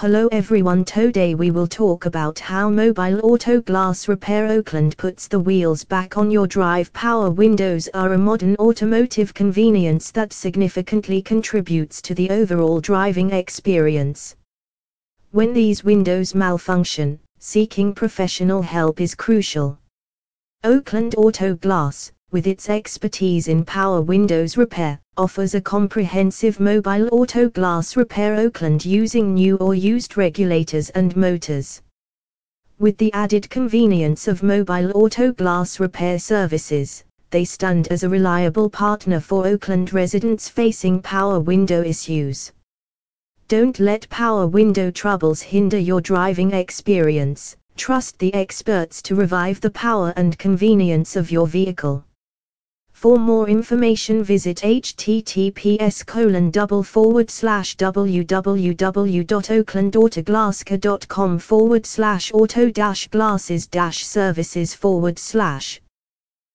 Hello everyone today we will talk about how Mobile Auto Glass Repair Oakland puts the wheels back on your drive power windows are a modern automotive convenience that significantly contributes to the overall driving experience. When these windows malfunction, seeking professional help is crucial. Oakland Auto Glass, with its expertise in power windows repair, offers a comprehensive mobile auto glass repair Oakland using new or used regulators and motors. With the added convenience of mobile auto glass repair services, they stand as a reliable partner for Oakland residents facing power window issues. Don't let power window troubles hinder your driving experience. Trust the experts to revive the power and convenience of your vehicle. For more information visit https colon double forward slash www.oaklandautoglassca.com forward slash auto dash glasses dash services forward slash